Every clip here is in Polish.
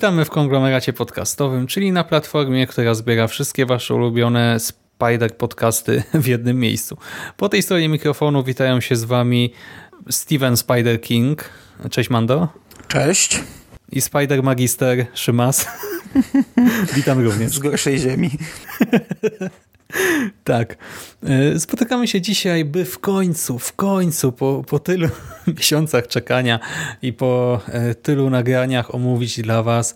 Witamy w konglomeracie podcastowym, czyli na platformie, która zbiera wszystkie wasze ulubione Spider podcasty w jednym miejscu. Po tej stronie mikrofonu witają się z wami Steven Spider King. Cześć Mando. Cześć. I Spider Magister Szymas. Witam również. Z gorszej ziemi. Tak. E, spotykamy się dzisiaj, by w końcu, w końcu, po, po tylu miesiącach czekania i po e, tylu nagraniach omówić dla Was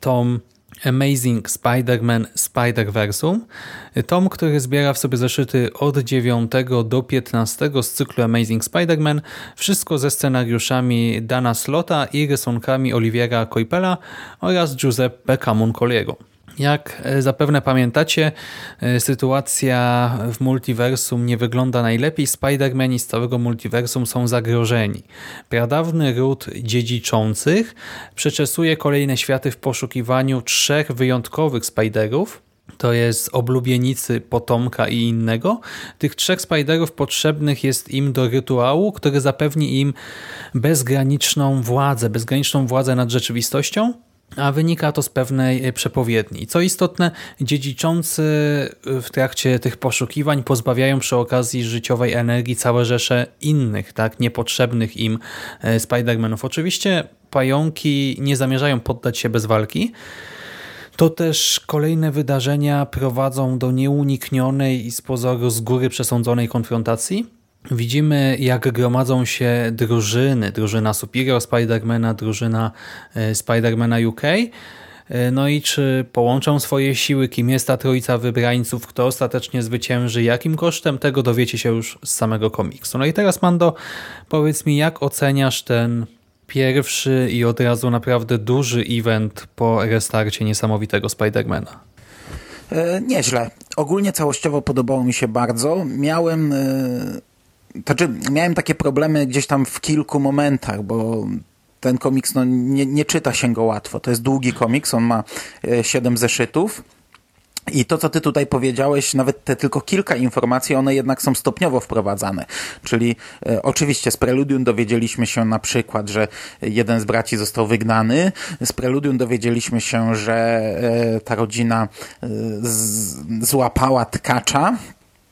tom Amazing Spider-Man Spider-Versum. Tom, który zbiera w sobie zeszyty od 9 do 15 z cyklu Amazing Spider-Man. Wszystko ze scenariuszami Dana Slota i rysunkami Oliviera Coipela oraz Giuseppe Camuncoliego. Jak e, zapewne pamiętacie, e, sytuacja w multiversum nie wygląda najlepiej. Spider-Mani z całego multiversum są zagrożeni. Pradawny ród dziedziczących przeczesuje kolejne światy w poszukiwaniu trzech wyjątkowych Spiderów, to jest oblubienicy potomka i innego. Tych trzech Spiderów potrzebnych jest im do rytuału, który zapewni im bezgraniczną władzę, bezgraniczną władzę nad rzeczywistością a wynika to z pewnej e, przepowiedni. Co istotne, dziedziczący w trakcie tych poszukiwań pozbawiają przy okazji życiowej energii całe rzesze innych, tak, niepotrzebnych im e, Spider-Manów. Oczywiście pająki nie zamierzają poddać się bez walki, to też kolejne wydarzenia prowadzą do nieuniknionej i z pozoru z góry przesądzonej konfrontacji, Widzimy, jak gromadzą się drużyny. Drużyna Superior Spidermana, drużyna e, Spidermana UK. E, no i czy połączą swoje siły, kim jest ta trójca wybrańców, kto ostatecznie zwycięży, jakim kosztem, tego dowiecie się już z samego komiksu. No i teraz Mando, powiedz mi, jak oceniasz ten pierwszy i od razu naprawdę duży event po restarcie niesamowitego Spidermana? E, nieźle. Ogólnie całościowo podobało mi się bardzo. Miałem... Znaczy, miałem takie problemy gdzieś tam w kilku momentach, bo ten komiks no, nie, nie czyta się go łatwo. To jest długi komiks, on ma e, siedem zeszytów. I to, co ty tutaj powiedziałeś, nawet te tylko kilka informacji, one jednak są stopniowo wprowadzane. Czyli e, oczywiście z Preludium dowiedzieliśmy się na przykład, że jeden z braci został wygnany. Z Preludium dowiedzieliśmy się, że e, ta rodzina e, z, złapała tkacza,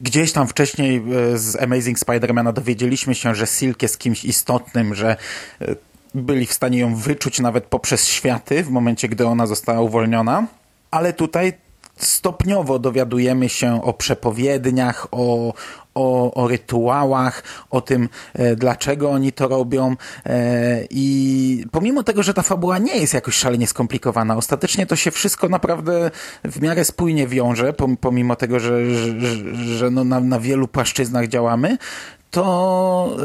Gdzieś tam wcześniej e, z Amazing Spider-Mana dowiedzieliśmy się, że Silk jest kimś istotnym, że e, byli w stanie ją wyczuć nawet poprzez światy w momencie, gdy ona została uwolniona. Ale tutaj stopniowo dowiadujemy się o przepowiedniach, o, o, o rytuałach, o tym, e, dlaczego oni to robią. E, I pomimo tego, że ta fabuła nie jest jakoś szalenie skomplikowana, ostatecznie to się wszystko naprawdę w miarę spójnie wiąże, pomimo tego, że, że, że no na, na wielu płaszczyznach działamy, to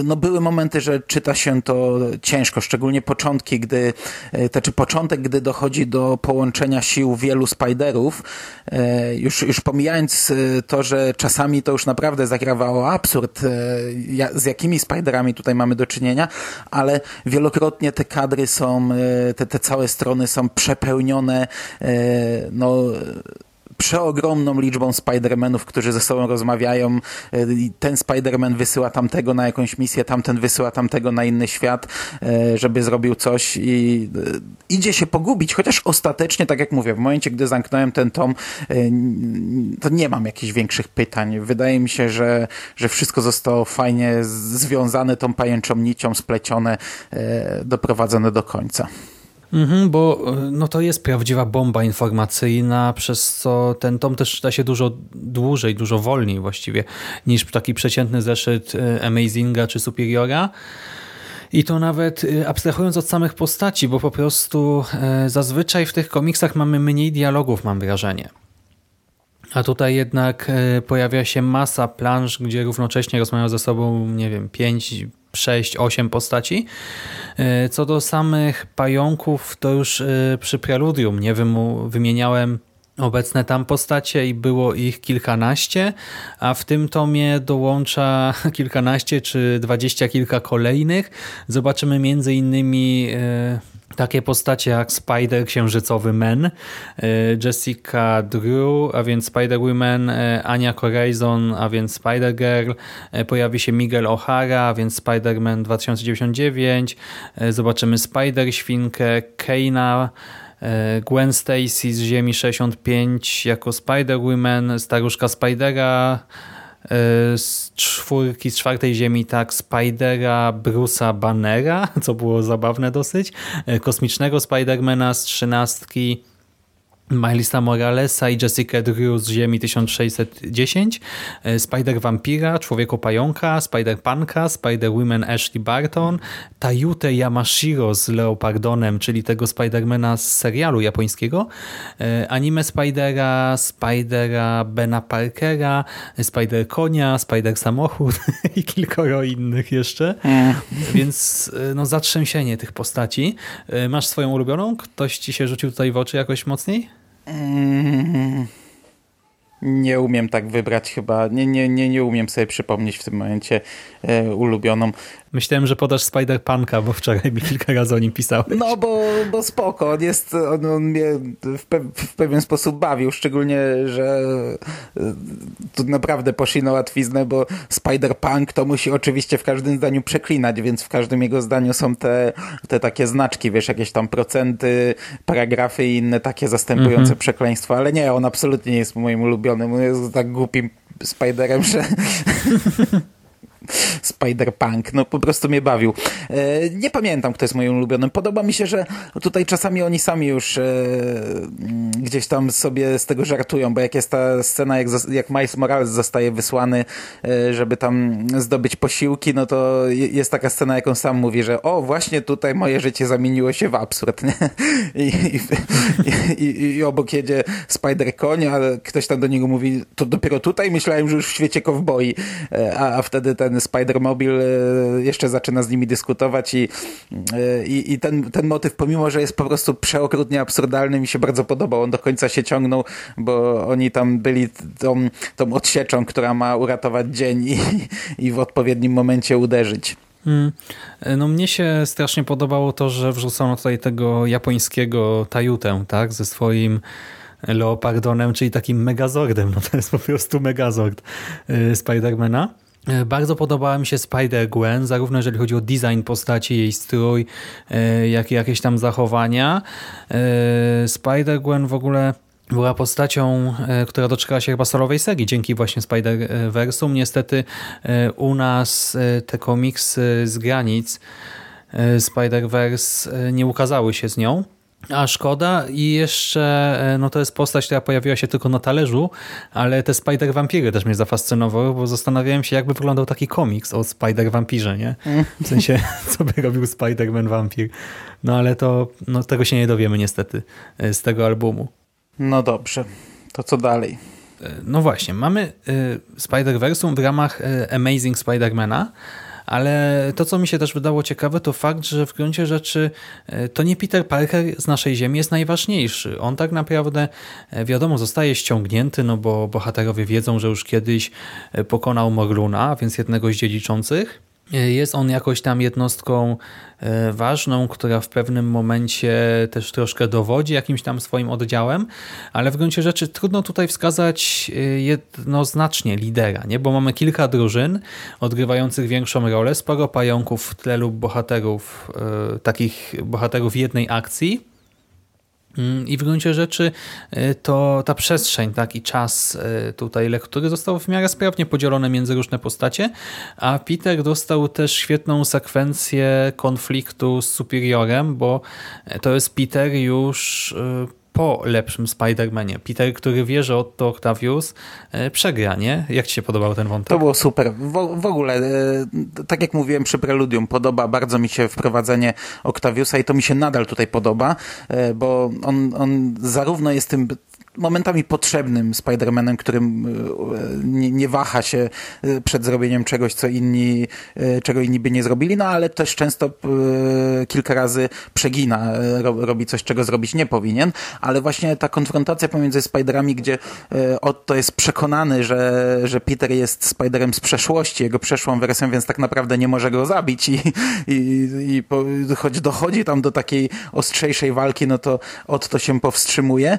y, no, były momenty, że czyta się to ciężko, szczególnie początki, gdy, y, to czy początek, gdy dochodzi do połączenia sił wielu Spiderów, y, już, już pomijając to, że czasami to już naprawdę zagrawało absurd, z jakimi Spiderami tutaj mamy do czynienia, ale wielokrotnie te kadry są, te, te całe strony są przepełnione, no przeogromną liczbą Spider-Manów, którzy ze sobą rozmawiają. E, ten Spider-Man wysyła tamtego na jakąś misję, tamten wysyła tamtego na inny świat, e, żeby zrobił coś i e, idzie się pogubić, chociaż ostatecznie, tak jak mówię, w momencie, gdy zamknąłem ten tom, to nie mam jakichś większych pytań. Wydaje mi się, że, że wszystko zostało fajnie związane tą pajęczą nicią, splecione, doprowadzone do końca. Mhm, bo no to jest prawdziwa bomba informacyjna, przez co ten tom też czyta się dużo dłużej, dużo wolniej właściwie niż taki przeciętny zeszyt e, Amazinga czy Superiora. I to nawet e, abstrahując od samych postaci, bo po prostu e, zazwyczaj w tych komiksach mamy mniej dialogów, mam wrażenie. A tutaj jednak pojawia się masa planż, gdzie równocześnie rozmawiają ze sobą, nie wiem, pięć 6-8 postaci. Co do samych pająków, to już przy preludium nie wymieniałem obecne tam postacie i było ich kilkanaście, a w tym tomie dołącza kilkanaście czy dwadzieścia kilka kolejnych. Zobaczymy między innymi e, takie postacie jak Spider Księżycowy Men, e, Jessica Drew, a więc Spider-Woman, e, Ania Corazon, a więc Spider-Girl, pojawi się Miguel O'Hara, a więc Spider-Man 2099, zobaczymy Spider-Świnkę, Keina, E, Gwen Stacy z Ziemi 65 jako Spider-Woman, staruszka Spidera e, z czwórki, z czwartej Ziemi, tak, Spidera Bruce'a Bannera, co było zabawne dosyć, e, kosmicznego Spidermana z trzynastki, Milesa Moralesa i Jessica Drew z Ziemi 1610, e, Spider-Vampira, Człowieku-Pająka, Spider-Punka, Spider-Woman Ashley Barton, Tayute Yamashiro z Leopardonem, czyli tego Spidermana z serialu japońskiego, e, anime Spidera, Spidera Bena Parkera, Spider-Konia, Spider-Samochód i kilkoro innych jeszcze. Mm. Więc e, no zatrzęsienie tych postaci. Masz swoją ulubioną? Ktoś ci się rzucił tutaj w oczy jakoś mocniej? Mm, nie umiem tak wybrać chyba. Nie, nie, nie, nie umiem sobie przypomnieć w tym momencie e, ulubioną. Myślałem, że podasz Spider-Punka, bo wczoraj mi kilka razy o nim pisałeś. No, bo, bo spoko. On, jest, on, on mnie w, pe w, pewien sposób bawił, szczególnie, że e, tu naprawdę poszli na łatwiznę, bo Spider-Punk to musi oczywiście w każdym zdaniu przeklinać, więc w każdym jego zdaniu są te, te takie znaczki, wiesz, jakieś tam procenty, paragrafy i inne takie zastępujące mhm. przekleństwa, ale nie, on absolutnie nie jest moim ulubionym. On jest tak głupim Spiderem, że Spider-Punk, no po prostu mnie bawił. E, nie pamiętam, kto jest moim ulubionym. Podoba mi się, że tutaj czasami oni sami już e, gdzieś tam sobie z tego żartują, bo jak jest ta scena, jak, jak Miles Morales zostaje wysłany, e, żeby tam zdobyć posiłki, no to jest taka scena, jak on sam mówi, że o, właśnie tutaj moje życie zamieniło się w absurd, nie? I, i, i, i obok jedzie Spider-Koń, a ktoś tam do niego mówi, to dopiero tutaj myślałem, że już w świecie kowboi, a, a wtedy ten ten Spider-Mobile jeszcze zaczyna z nimi dyskutować i, e, i, i, ten, ten motyw, pomimo, że jest po prostu przeokrutnie absurdalny, mi się bardzo podobał. On do końca się ciągnął, bo oni tam byli tą, tą odsieczą, która ma uratować dzień i, i w odpowiednim momencie uderzyć. Hmm. No mnie się strasznie podobało to, że wrzucono tutaj tego japońskiego Tajutę, tak, ze swoim Leopardonem, czyli takim Megazordem. No to jest po prostu Megazord e, Spidermana. E, bardzo podobała mi się Spider-Gwen, zarówno jeżeli chodzi o design postaci, jej strój, e, jak i jakieś tam zachowania. E, Spider-Gwen w ogóle była postacią, która doczekała się chyba solowej serii dzięki właśnie Spider-Versum. Niestety u nas te komiksy z granic Spider-Verse nie ukazały się z nią. A szkoda i jeszcze e, no to jest postać, która pojawiła się tylko na talerzu, ale te Spider-Vampiry też mnie zafascynowały, bo zastanawiałem się, jakby wyglądał taki komiks o Spider-Vampirze, nie? W sensie, co by robił Spider-Man Vampir. No ale to no, tego się nie dowiemy niestety e, z tego albumu. No dobrze, to co dalej? E, no właśnie, mamy Spider-Versum w ramach Amazing Spider-Mana, ale to, co mi się też wydało ciekawe, to fakt, że w gruncie rzeczy e, to nie Peter Parker z naszej Ziemi jest najważniejszy. On tak naprawdę, e, wiadomo, zostaje ściągnięty, no bo bohaterowie wiedzą, że już kiedyś e, pokonał Morluna, więc jednego z dziedziczących. Jest on jakoś tam jednostką e, ważną, która w pewnym momencie też troszkę dowodzi jakimś tam swoim oddziałem, ale w gruncie rzeczy trudno tutaj wskazać e, jednoznacznie lidera, nie? bo mamy kilka drużyn odgrywających większą rolę, sporo pająków w tle lub bohaterów, e, takich bohaterów jednej akcji, I w gruncie rzeczy y, to ta przestrzeń tak, i czas y, tutaj lektury został w miarę sprawnie podzielone między różne postacie, a Peter dostał też świetną sekwencję konfliktu z Superiorem, bo to jest Peter już y, po lepszym Spider-Manie. Peter, który wie, że Otto Octavius e, przegra, nie? Jak ci się podobał ten wątek? To było super. W, w ogóle, e, tak jak mówiłem przy Preludium, podoba bardzo mi się wprowadzenie Octaviusa i to mi się nadal tutaj podoba, e, bo on, on zarówno jest tym momentami potrzebnym Spider-Manem, którym e, nie, nie, waha się e, przed zrobieniem czegoś, co inni, e, czego inni by nie zrobili, no ale też często kilka razy przegina, robi coś, czego zrobić nie powinien, ale właśnie ta konfrontacja pomiędzy Spiderami, gdzie Otto jest przekonany, że, że Peter jest Spiderem z przeszłości, jego przeszłą wersją, więc tak naprawdę nie może go zabić i, i, i po, choć dochodzi tam do takiej ostrzejszej walki, no to Otto się powstrzymuje.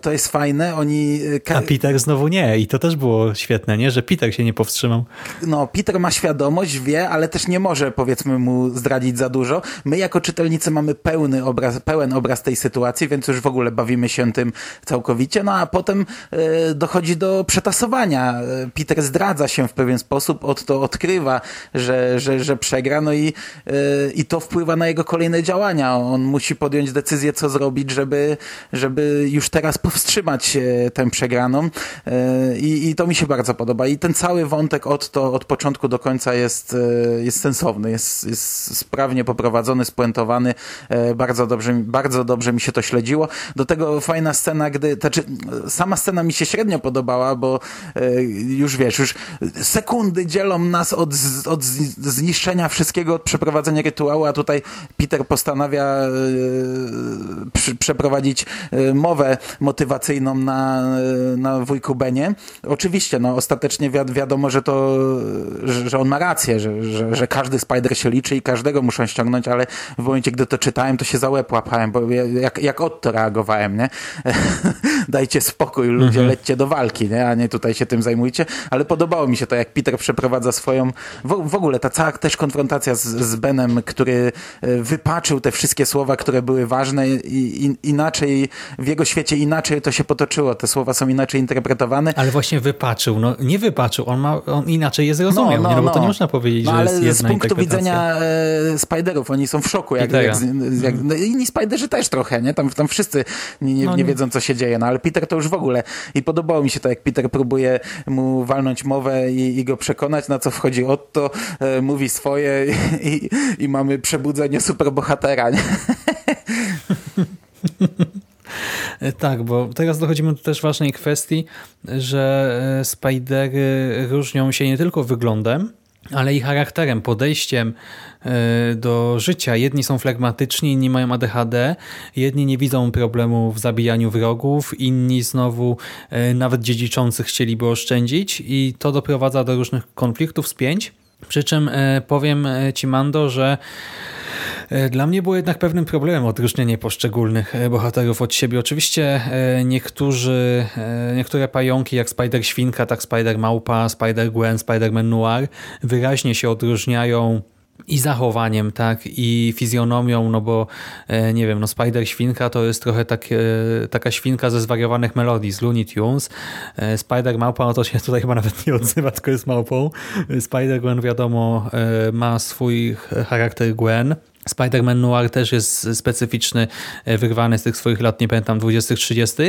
To jest fajne. Oni... E, A Peter znowu nie i to też było świetne, nie? Że Peter się nie powstrzymał. No, Peter ma świadomość, wie, ale też nie może powiedzmy mu zdradzić za dużo. My jako czytelnicy mamy pełny obraz, pełen obraz tej sytuacji, więc już w ogóle bawimy się tym całkowicie. No a potem y, dochodzi do przetasowania. E, Peter zdradza się w pewien sposób, od to odkrywa, że, że, że przegra, no i, y, i to wpływa na jego kolejne działania. On musi podjąć decyzję, co zrobić, żeby, żeby już teraz powstrzymać e, tę przegraną e, I, i to mi się bardzo podoba. I ten cały wątek od, to, od początku do końca jest, e, jest sensowny, jest, jest sprawnie poprowadzony, spuentowany, bardzo dobrze, bardzo dobrze mi się to śledziło. Do tego fajna scena, gdy, znaczy sama scena mi się średnio podobała, bo już wiesz, już sekundy dzielą nas od, od zniszczenia wszystkiego, od przeprowadzenia rytuału, a tutaj Peter postanawia przeprowadzić mowę motywacyjną na, na wujku Benie. Oczywiście, no ostatecznie wi wiadomo, że to, że, że, on ma rację, że, że, że, każdy Spider się liczy i każdego muszą ściągnąć, ale w momencie, gdy to czytałem, to się za łeb łapałem, bo jak, jak od to reagowałem, nie? Dajcie spokój, ludzie, mhm. lećcie do walki, nie? A nie tutaj się tym zajmujcie, ale podobało mi się to, jak Peter przeprowadza swoją, w, w ogóle ta cała też konfrontacja z, z Benem, który e, wypaczył te wszystkie słowa, które były ważne i, i inaczej, w jego świecie inaczej to się potoczyło, te słowa są inaczej interpretowane. Ale właśnie wypaczył, no nie wypaczył, on, ma, on inaczej je zrozumiał, no, no, nie? no bo to no. nie można powiedzieć, no, że ale jest z punktu widzenia e, Spiderów, oni są w szoku, jak, jak, jak no, inni Spiderzy też trochę, nie? Tam, tam wszyscy nie, nie, nie, wiedzą, co się dzieje, no ale Peter to już w ogóle i podobało mi się to, jak Peter próbuje mu walnąć mowę i, i go przekonać, na co wchodzi Otto, e, mówi swoje i, i mamy przebudzenie superbohatera, nie? E, tak, bo teraz dochodzimy do też ważnej kwestii, że e, Spidery różnią się nie tylko wyglądem, ale i charakterem, podejściem e, do życia. Jedni są flegmatyczni, inni mają ADHD, jedni nie widzą problemu w zabijaniu wrogów, inni znowu nawet dziedziczących chcieliby oszczędzić i to doprowadza do różnych konfliktów, spięć. Przy czym powiem Ci, Mando, że E, dla mnie było jednak pewnym problemem odróżnienie poszczególnych e, bohaterów od siebie. Oczywiście e, niektórzy, niektóre pająki jak Spider-Świnka, tak Spider-Małpa, Spider-Gwen, Spider-Man Noir wyraźnie się odróżniają i zachowaniem, tak, i fizjonomią, no bo nie wiem, no Spider-Świnka to jest trochę tak, taka świnka ze zwariowanych melodii z Looney Tunes. Spider-Małpa, no to się tutaj chyba nawet nie odzywa, tylko jest małpą. Spider-Gwen wiadomo ma swój charakter Gwen, Spider-Man Noir też jest specyficzny, e, wyrwany z tych swoich lat, nie pamiętam, 20 30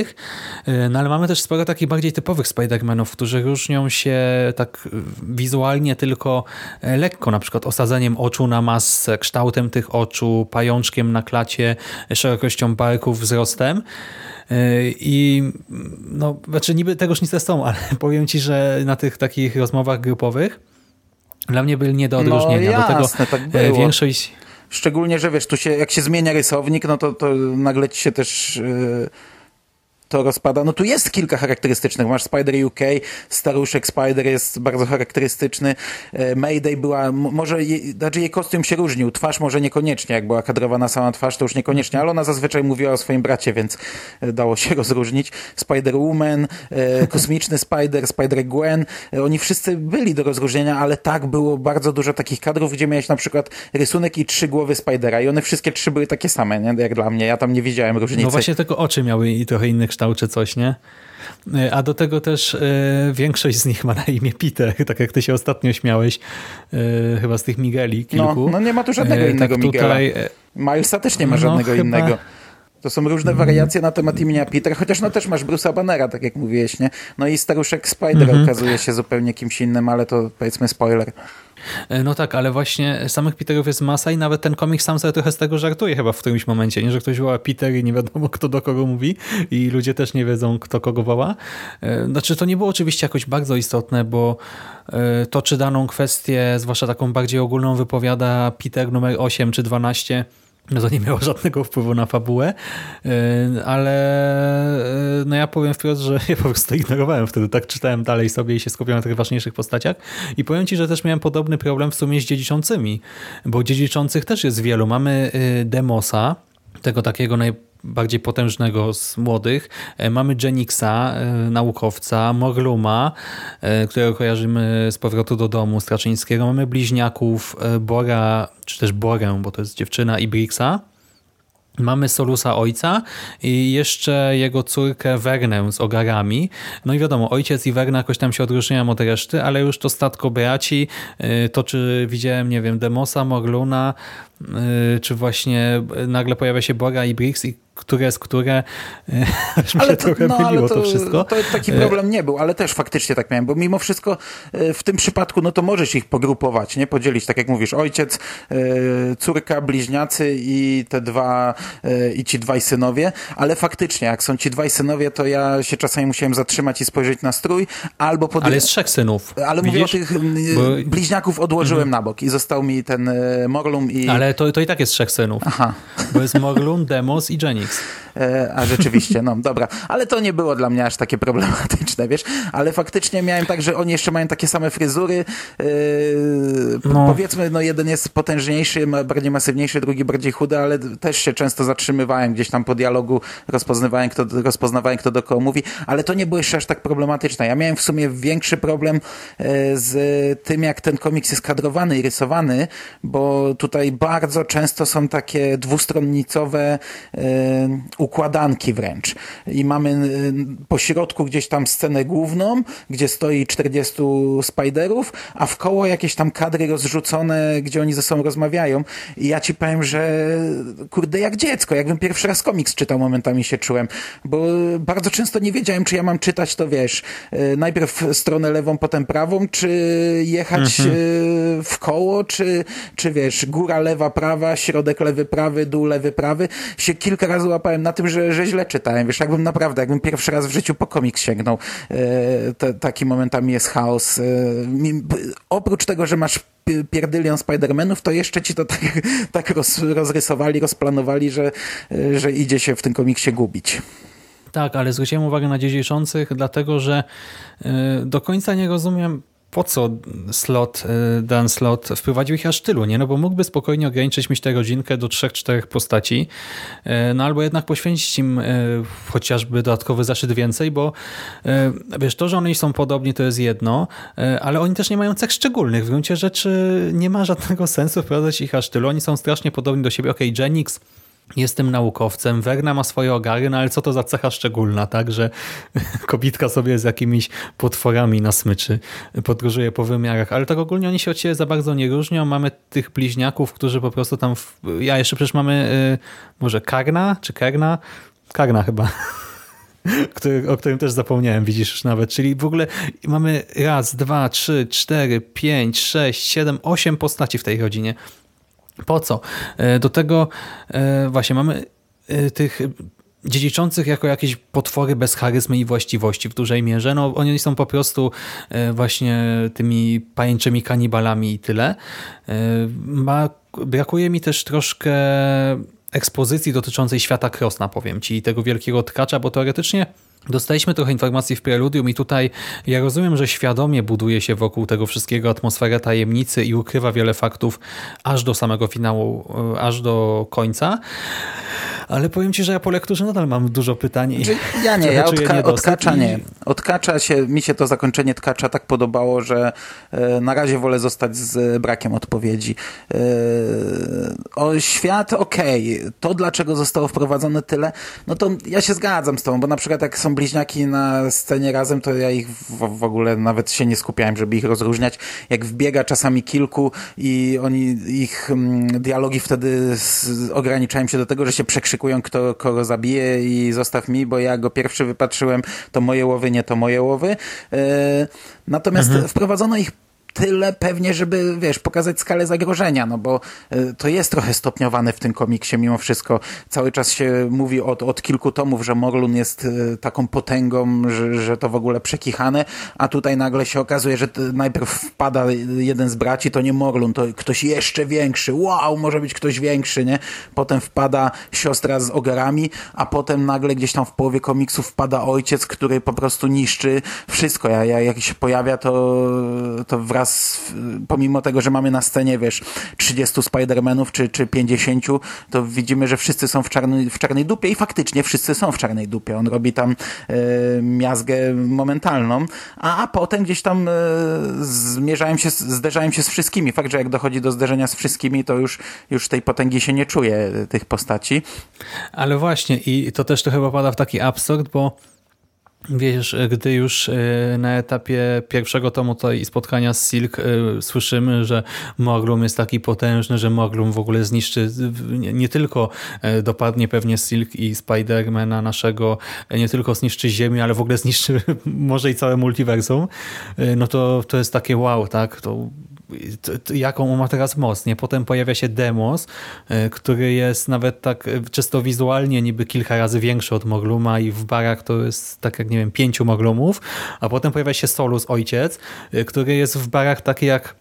e, No ale mamy też sporo takich bardziej typowych Spider-Manów, którzy różnią się tak wizualnie tylko e, lekko, na przykład osadzeniem oczu na masce, kształtem tych oczu, pajączkiem na klacie, szerokością barków, wzrostem. I no, znaczy niby tegoż nic są, ale powiem Ci, że na tych takich rozmowach grupowych dla mnie byli nie do no odróżnienia. No, jasne, do tego tak większość Szczególnie, że wiesz, tu się, jak się zmienia rysownik, no to, to nagle ci się też yy, to rozpada. No tu jest kilka charakterystycznych. Masz Spider UK, staruszek Spider jest bardzo charakterystyczny. E, Mayday była, może, znaczy jej kostium się różnił. Twarz może niekoniecznie, jak była kadrowana sama twarz, to już niekoniecznie, ale ona zazwyczaj mówiła o swoim bracie, więc e, dało się rozróżnić. Spider-Woman, e, kosmiczny Spider, Spider-Gwen, oni wszyscy byli do rozróżnienia, ale tak było bardzo dużo takich kadrów, gdzie miałeś na przykład rysunek i trzy głowy Spidera i one wszystkie trzy były takie same, nie? jak dla mnie. Ja tam nie widziałem różnicy. No właśnie tylko oczy miały i trochę inny kształt czy coś, nie? E, a do tego też y, większość z nich ma na imię Peter, tak jak ty się ostatnio śmiałeś, y, chyba z tych Migeli kilku. No, no nie ma tu żadnego innego tak Migela. Tutaj... Milesa też nie ma no, żadnego chyba... To są różne wariacje na temat imienia Peter, chociaż no też masz Bruce'a Bannera, tak jak mówiłeś, nie? No i staruszek Spider Mhm. okazuje się zupełnie kimś innym, ale to powiedzmy spoiler. E, No tak, ale właśnie samych Peterów jest masa i nawet ten komik sam sobie trochę z tego żartuje chyba w którymś momencie, nie? że ktoś woła Peter i nie wiadomo kto do kogo mówi i ludzie też nie wiedzą kto kogo woła. E, Znaczy to nie było oczywiście jakoś bardzo istotne, bo e, to czy daną kwestię, zwłaszcza taką bardziej ogólną wypowiada Peter numer 8 czy 12, no to nie miało żadnego wpływu na fabułę, e, ale e, no ja powiem wprost, że ja po prostu ignorowałem wtedy, tak czytałem dalej sobie i się skupiałem na tych ważniejszych postaciach i powiem Ci, że też miałem podobny problem w sumie z dziedziczącymi, bo dziedziczących też jest wielu. Mamy y, Demosa, tego takiego najbardziej potężnego z młodych. E, Mamy Jenixa, e, naukowca, Morluma, e, którego kojarzymy z powrotu do domu Straczyńskiego. Mamy bliźniaków Bora, czy też Borę, bo to jest dziewczyna, i Brixa. Mamy Solusa ojca i jeszcze jego córkę Wernę z ogarami. No i wiadomo, ojciec i Werna jakoś tam się odróżniają od reszty, ale już to statko braci, to czy widziałem, nie wiem, Demosa, Morluna, czy właśnie nagle pojawia się Bora i Brix i które jest które, y, aż mi się trochę myliło to, wszystko. To taki problem nie był, ale też faktycznie tak miałem, bo mimo wszystko w tym przypadku, no to możesz ich pogrupować, nie? Podzielić, tak jak mówisz, ojciec, córka, bliźniacy i te dwa, i ci dwaj synowie, ale faktycznie, jak są ci dwaj synowie, to ja się czasami musiałem zatrzymać i spojrzeć na strój, albo pod... Ale jest trzech synów. Ale mówię o Widzisz? tych Bo- bliźniaków odłożyłem na bok i został mi ten Morlum i... Ale to, to i tak jest trzech synów. Aha. Bo jest Morlun, Demos i Jenix. E, a rzeczywiście, no dobra. Ale to nie było dla mnie aż takie problematyczne, wiesz? Ale faktycznie miałem tak, że oni jeszcze mają takie same fryzury. E, No. Powiedzmy, no jeden jest potężniejszy, bardziej masywniejszy, drugi bardziej chudy, ale też się często zatrzymywałem gdzieś tam po dialogu, rozpoznawałem kto, rozpoznawałem, kto do kogo mówi, ale to nie było jeszcze aż tak problematyczne. Ja miałem w sumie większy problem e, z tym, jak ten komiks jest kadrowany i rysowany, bo tutaj bardzo często są takie dwustronnicowe e, układanki wręcz. I mamy e, po środku gdzieś tam scenę główną, gdzie stoi 40 Spiderów, a w koło jakieś tam kadry rozrzucone, gdzie oni ze sobą rozmawiają. I ja ci powiem, że kurde, jak dziecko, jakbym pierwszy raz komiks czytał, momentami się czułem, bo bardzo często nie wiedziałem, czy ja mam czytać to, wiesz, e, najpierw stronę lewą, potem prawą, czy jechać e, w koło, czy, czy wiesz, góra lewa, prawa, środek lewy, prawy, dół lewy, prawy. Się kilka razy łapałem na tym, że, że źle czytałem, wiesz, jakbym naprawdę, jakbym pierwszy raz w życiu po komiks sięgnął. E, taki momentami jest chaos. E, oprócz tego, że masz pi- pierdylion Spider-Manów, to jeszcze ci to tak, tak roz, rozrysowali, rozplanowali, że, e, że idzie się w tym komiksie gubić. Tak, ale zwróciłem uwagę na dziedziczących, dlatego że y, do końca nie rozumiem, po co slot, y, Dan Slot wprowadził ich aż tylu, nie? No bo mógłby spokojnie ograniczyć mieć tę rodzinkę do trzech, czterech postaci, y, no albo jednak poświęcić im y, chociażby dodatkowy zaszyt więcej, bo wiesz, to, że oni są podobni to jest jedno, ale oni też nie mają cech szczególnych. W gruncie rzeczy nie ma żadnego sensu wprowadzać ich aż tylu. Oni są strasznie podobni do siebie. Okej, Jenix Jestem naukowcem, Werna ma swoje ogary, no ale co to za cecha szczególna, tak, że kobitka sobie z jakimiś potworami na smyczy podróżuje po wymiarach, ale tak ogólnie oni się od siebie za bardzo nie różnią. Mamy tych bliźniaków, którzy po prostu tam, w... ja jeszcze przecież mamy y, może Karna, czy Kerna? Karna chyba. Który, o którym też zapomniałem, widzisz już nawet. Czyli w ogóle mamy raz, dwa, trzy, cztery, pięć, sześć, siedem, osiem postaci w tej rodzinie. Po co? E, Do tego e, właśnie mamy e, tych dziedziczących jako jakieś potwory bez charyzmy i właściwości w dużej mierze. No, oni są po prostu właśnie tymi pajęczymi kanibalami i tyle. Ma, brakuje mi też troszkę ekspozycji dotyczącej świata Krosna, powiem ci, i tego wielkiego tkacza, bo teoretycznie Dostaliśmy trochę informacji w preludium i tutaj ja rozumiem, że świadomie buduje się wokół tego wszystkiego atmosferę tajemnicy i ukrywa wiele faktów aż do samego finału, e, aż do końca. Ale powiem ci, że ja po lekturze nadal mam dużo pytań. I Znaczy, Ja nie, ja czuję od, ka- od niedosyt Kacza i- nie. Od Kacza się, mi się to zakończenie Tkacza tak podobało, że e, na razie wolę zostać z brakiem odpowiedzi. E, o świat, okej. To, dlaczego zostało wprowadzone tyle, no to ja się zgadzam z tobą, bo na przykład jak są bliźniaki na scenie razem, to ja ich w, w ogóle nawet się nie skupiałem, żeby ich rozróżniać. Jak wbiega czasami kilku i oni, ich mm, dialogi wtedy z, ograniczają się do tego, że się przekrzykują wykrzykują, kto kogo zabije i zostaw mi, bo ja go pierwszy wypatrzyłem, to moje łowy, nie to moje łowy. E, natomiast mhm. wprowadzono ich tyle pewnie, żeby, wiesz, pokazać skalę zagrożenia, no bo y, to jest trochę stopniowane w tym komiksie mimo wszystko. Cały czas się mówi od, od kilku tomów, że Morlun jest y, taką potęgą, że, że to w ogóle przekichane, a tutaj nagle się okazuje, że najpierw wpada jeden z braci, to nie Morlun, to ktoś jeszcze większy. Wow, może być ktoś większy, nie? Potem wpada siostra z ogarami, a potem nagle gdzieś tam w połowie komiksu wpada ojciec, który po prostu niszczy wszystko. Ja, ja, jak się pojawia, to, to wraz teraz, pomimo tego, że mamy na scenie, wiesz, 30 Spider-Manów czy, czy 50, to widzimy, że wszyscy są w czarnej, w czarnej dupie i faktycznie wszyscy są w czarnej dupie. On robi tam e, miazgę momentalną, a, a potem gdzieś tam e, się, zderzałem się z wszystkimi. Fakt, że jak dochodzi do zderzenia z wszystkimi, to już, już tej potęgi się nie czuje, tych postaci. Ale właśnie i to też to chyba pada w taki absurd, bo Wiesz, gdy już e, na etapie pierwszego tomu tutaj spotkania z Silk e, słyszymy, że Morlum jest taki potężny, że Morlum w ogóle zniszczy, nie tylko e, dopadnie pewnie Silk i Spidermana naszego, nie tylko zniszczy Ziemię, ale w ogóle zniszczy może i całe multiversum, no to, to jest takie wow, tak? To jaką on ma teraz moc. Nie? Potem pojawia się Demos, e, który jest nawet tak e, czysto wizualnie niby kilka razy większy od Mogluma i w barach to jest tak jak nie wiem, pięciu Moglumów, a potem pojawia się Solus, ojciec, e, który jest w barach taki jak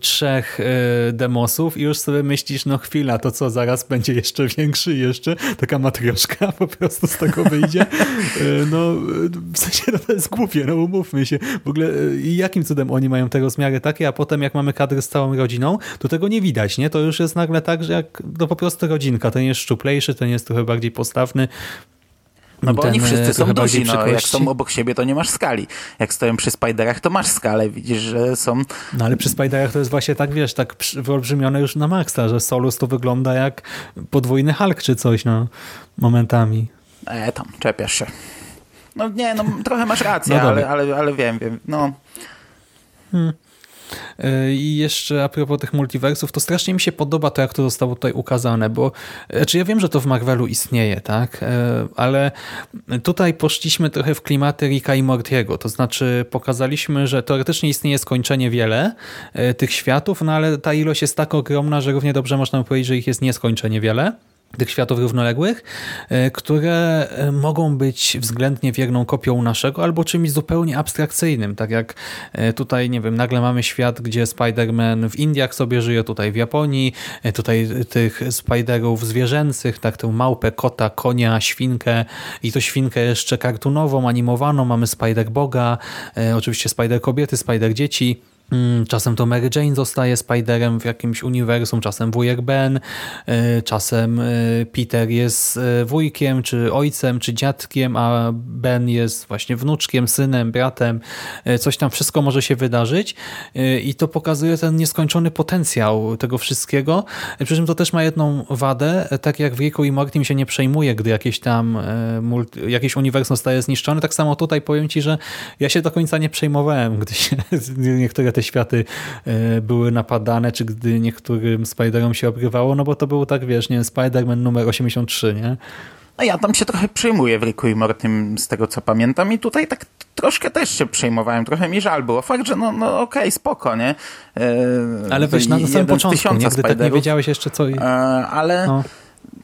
trzech y, demosów i już sobie myślisz, no chwila, to co, zaraz będzie jeszcze większy jeszcze, taka matrioszka po prostu z tego wyjdzie. Y, no, w sensie no, to jest głupie, no umówmy się. W ogóle y, jakim cudem oni mają te rozmiary takie, a potem jak mamy kadry z całą rodziną, to tego nie widać, nie? To już jest nagle tak, że jak no po prostu rodzinka, ten jest szczuplejszy, ten jest trochę bardziej postawny, no bo ten, oni wszyscy są duzi, no, jak są obok siebie, to nie masz skali. Jak stoją przy Spiderach, to masz skalę, widzisz, że są... No ale przy Spiderach to jest właśnie tak, wiesz, tak wyolbrzymione już na maksa, że Solus to wygląda jak podwójny Hulk czy coś, no, momentami. E, tam, czepiasz się. No nie, no trochę masz rację, no ale, ale, ale wiem, wiem, no... Hmm. E, I jeszcze a propos tych multiversów, to strasznie mi się podoba to, jak to zostało tutaj ukazane, bo znaczy ja wiem, że to w Marvelu istnieje, tak, e, ale tutaj poszliśmy trochę w klimaty Rika i Mortiego, to znaczy pokazaliśmy, że teoretycznie istnieje skończenie wiele tych światów, no ale ta ilość jest tak ogromna, że równie dobrze można powiedzieć, że ich jest nieskończenie wiele tych światów równoległych, e, które e, mogą być względnie wierną kopią naszego albo czymś zupełnie abstrakcyjnym, tak jak e, tutaj, nie wiem, nagle mamy świat, gdzie Spider-Man w Indiach sobie żyje, tutaj w Japonii, tutaj tych Spiderów zwierzęcych, tak tę małpę, kota, konia, świnkę i to świnkę jeszcze kartunową, animowaną, mamy Spider-Boga, oczywiście Spider-kobiety, Spider-dzieci, czasem to Mary Jane zostaje Spiderem w jakimś uniwersum, czasem wujek Ben, y, czasem y, Peter jest y, wujkiem, czy ojcem, czy dziadkiem, a Ben jest właśnie wnuczkiem, synem, bratem. Coś tam wszystko może się wydarzyć i to pokazuje ten nieskończony potencjał tego wszystkiego. Przy czym to też ma jedną wadę, tak jak w Ricku i Morty mi się nie przejmuje, gdy jakieś tam jakieś uniwersum zostaje zniszczone. Tak samo tutaj powiem Ci, że ja się do końca nie przejmowałem, gdy się niektóre te światy e, były napadane, czy gdy niektórym Spiderom się obrywało, no bo to był tak, wiesz, nie Spider-Man numer 83, nie? No ja tam się trochę przejmuję w Riku i Mortym z tego co pamiętam i tutaj tak troszkę też się przejmowałem, trochę mi żal było. Fakt, że no, no okej, okay, spoko, nie? E, ale wiesz, na samym początku, nie? Gdy tak nie wiedziałeś jeszcze co... E, ale... No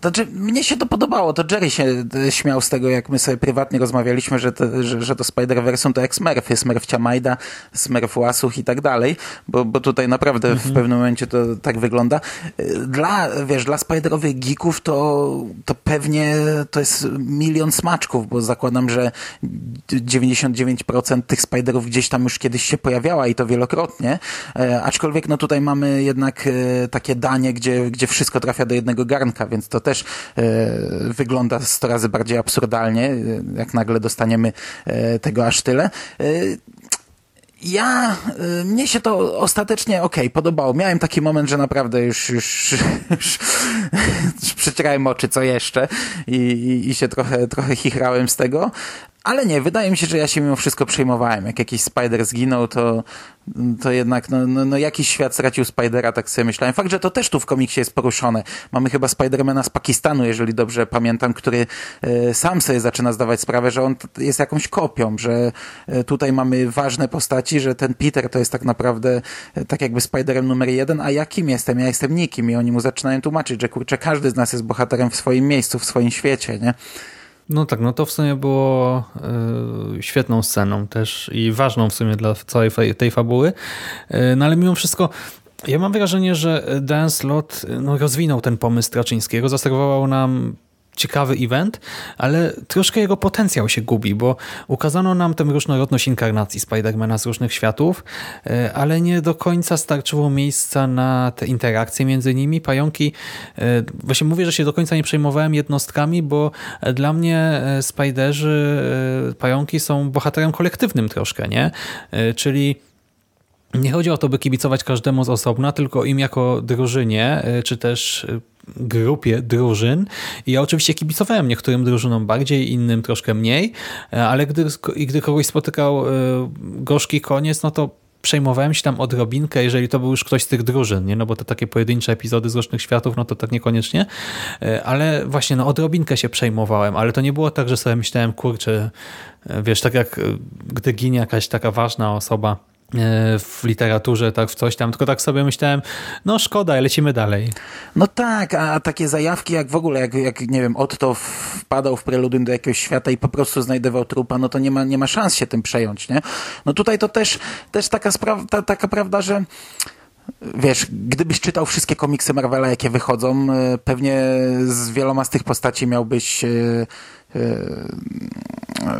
znaczy, mnie się to podobało. To Jerry się e, śmiał z tego, jak my sobie prywatnie rozmawialiśmy, że to, że, że to Spider-Verse to jak Smurfy, Smurfcia Majda, Smurf Łasuch i tak dalej, bo, bo tutaj naprawdę w mhm. pewnym momencie to tak wygląda. E, dla, wiesz, dla Spiderowych geeków to, to pewnie to jest milion smaczków, bo zakładam, że 99% tych Spiderów gdzieś tam już kiedyś się pojawiała i to wielokrotnie, e, aczkolwiek no tutaj mamy jednak takie danie, gdzie, gdzie wszystko trafia do jednego garnka, więc to też e, wygląda 100 razy bardziej absurdalnie, e, jak nagle dostaniemy e, tego aż tyle. Ja, mnie się to ostatecznie ok, podobało. Miałem taki moment, że naprawdę już, już, już, już przecierałem oczy, co jeszcze i, i, i się trochę, trochę chichrałem z tego, ale nie, wydaje mi się, że ja się mimo wszystko przejmowałem. Jak jakiś Spider zginął, to, to jednak no, no, no jakiś świat stracił Spidera, tak sobie myślałem. Fakt, że to też tu w komiksie jest poruszone. Mamy chyba Spidermana z Pakistanu, jeżeli dobrze pamiętam, który e, sam sobie zaczyna zdawać sprawę, że on jest jakąś kopią, że e, tutaj mamy ważne postaci, że ten Peter to jest tak naprawdę e, tak jakby Spiderem numer jeden, a ja kim jestem? Ja jestem nikim i oni mu zaczynają tłumaczyć, że kurczę, każdy z nas jest bohaterem w swoim miejscu, w swoim świecie, nie? No tak, no to w sumie było y, świetną sceną też i ważną w sumie dla całej tej fabuły. Y, no ale mimo wszystko ja mam wrażenie, że Dan Slott no, rozwinął ten pomysł Straczyńskiego, zaserwował nam ciekawy event, ale troszkę jego potencjał się gubi, bo ukazano nam tę różnorodność inkarnacji Spidermana z różnych światów, e, ale nie do końca starczyło miejsca na te interakcje między nimi. Pająki, e, właśnie mówię, że się do końca nie przejmowałem jednostkami, bo dla mnie e, Spiderzy, pająki są bohaterem kolektywnym troszkę, nie? Czyli nie chodzi o to, by kibicować każdemu z osobna, tylko im jako drużynie, czy też grupie drużyn i ja oczywiście kibicowałem niektórym drużynom bardziej, innym troszkę mniej, e, ale gdy, gdy kogoś spotykał e, gorzki koniec, no to przejmowałem się tam odrobinkę, jeżeli to był już ktoś z tych drużyn, nie? no bo to takie pojedyncze epizody z różnych światów, no to tak niekoniecznie, e, ale właśnie no odrobinkę się przejmowałem, ale to nie było tak, że sobie myślałem, kurczę, wiesz, tak jak gdy ginie jakaś taka ważna osoba, w literaturze, tak w coś tam, tylko tak sobie myślałem, no szkoda, lecimy dalej. No tak, a takie zajawki jak w ogóle, jak, jak nie wiem, Otto wpadał w preludium do jakiegoś świata i po prostu znajdował trupa, no to nie ma, nie ma szans się tym przejąć, nie? No tutaj to też, też taka sprawa, ta, taka prawda, że wiesz, gdybyś czytał wszystkie komiksy Marvela, jakie wychodzą, e, pewnie z wieloma z tych postaci miałbyś e, E,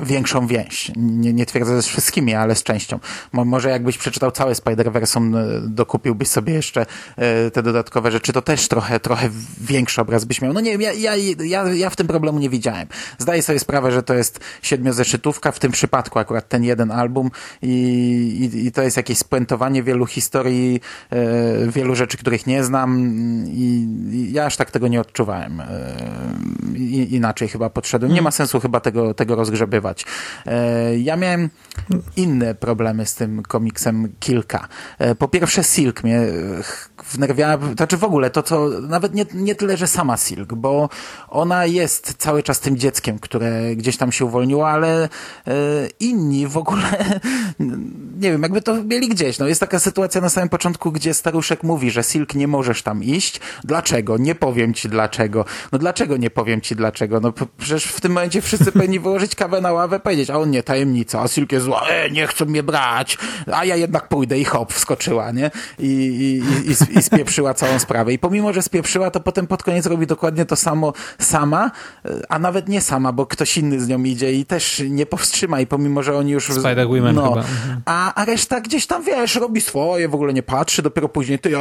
większą więź. Nie, nie twierdzę z wszystkimi, ale z częścią. może jakbyś przeczytał całe Spider-Verse, e, dokupiłbyś sobie jeszcze e, te dodatkowe rzeczy, to też trochę, trochę większy obraz byś miał. No nie wiem, ja, ja, ja, ja w tym problemu nie widziałem. Zdaję sobie sprawę, że to jest siedmiozeszytówka, w tym przypadku akurat ten jeden album i, i, i to jest jakieś spuentowanie wielu historii, wielu rzeczy, których nie znam i, i ja aż tak tego nie odczuwałem. inaczej chyba podszedłem. Nie nie ma sensu chyba tego, tego rozgrzebywać. E, ja miałem inne problemy z tym komiksem kilka. E, po pierwsze Silk mnie wnerwiała, znaczy w ogóle to, co nawet nie, nie tyle, że sama Silk, bo ona jest cały czas tym dzieckiem, które gdzieś tam się uwolniło, ale e, inni w ogóle nie wiem, jakby to mieli gdzieś. No jest taka sytuacja na samym początku, gdzie staruszek mówi, że Silk nie możesz tam iść. Dlaczego? Nie powiem ci dlaczego. No dlaczego nie powiem ci dlaczego? No przecież w tym momencie wszyscy powinni wyłożyć kawę na ławę, powiedzieć, a on nie, tajemnica, a Silk jest zła, e, nie chcą mnie brać, a ja jednak pójdę i hop, wskoczyła, nie? I, i, i, i spieprzyła całą sprawę. I pomimo, że spieprzyła, to potem pod koniec robi dokładnie to samo sama, a nawet nie sama, bo ktoś inny z nią idzie i też nie powstrzyma i pomimo, że oni już... Spider-Women no, chyba. Mhm. A, a reszta gdzieś tam, wiesz, robi swoje, w ogóle nie patrzy, dopiero później, ty,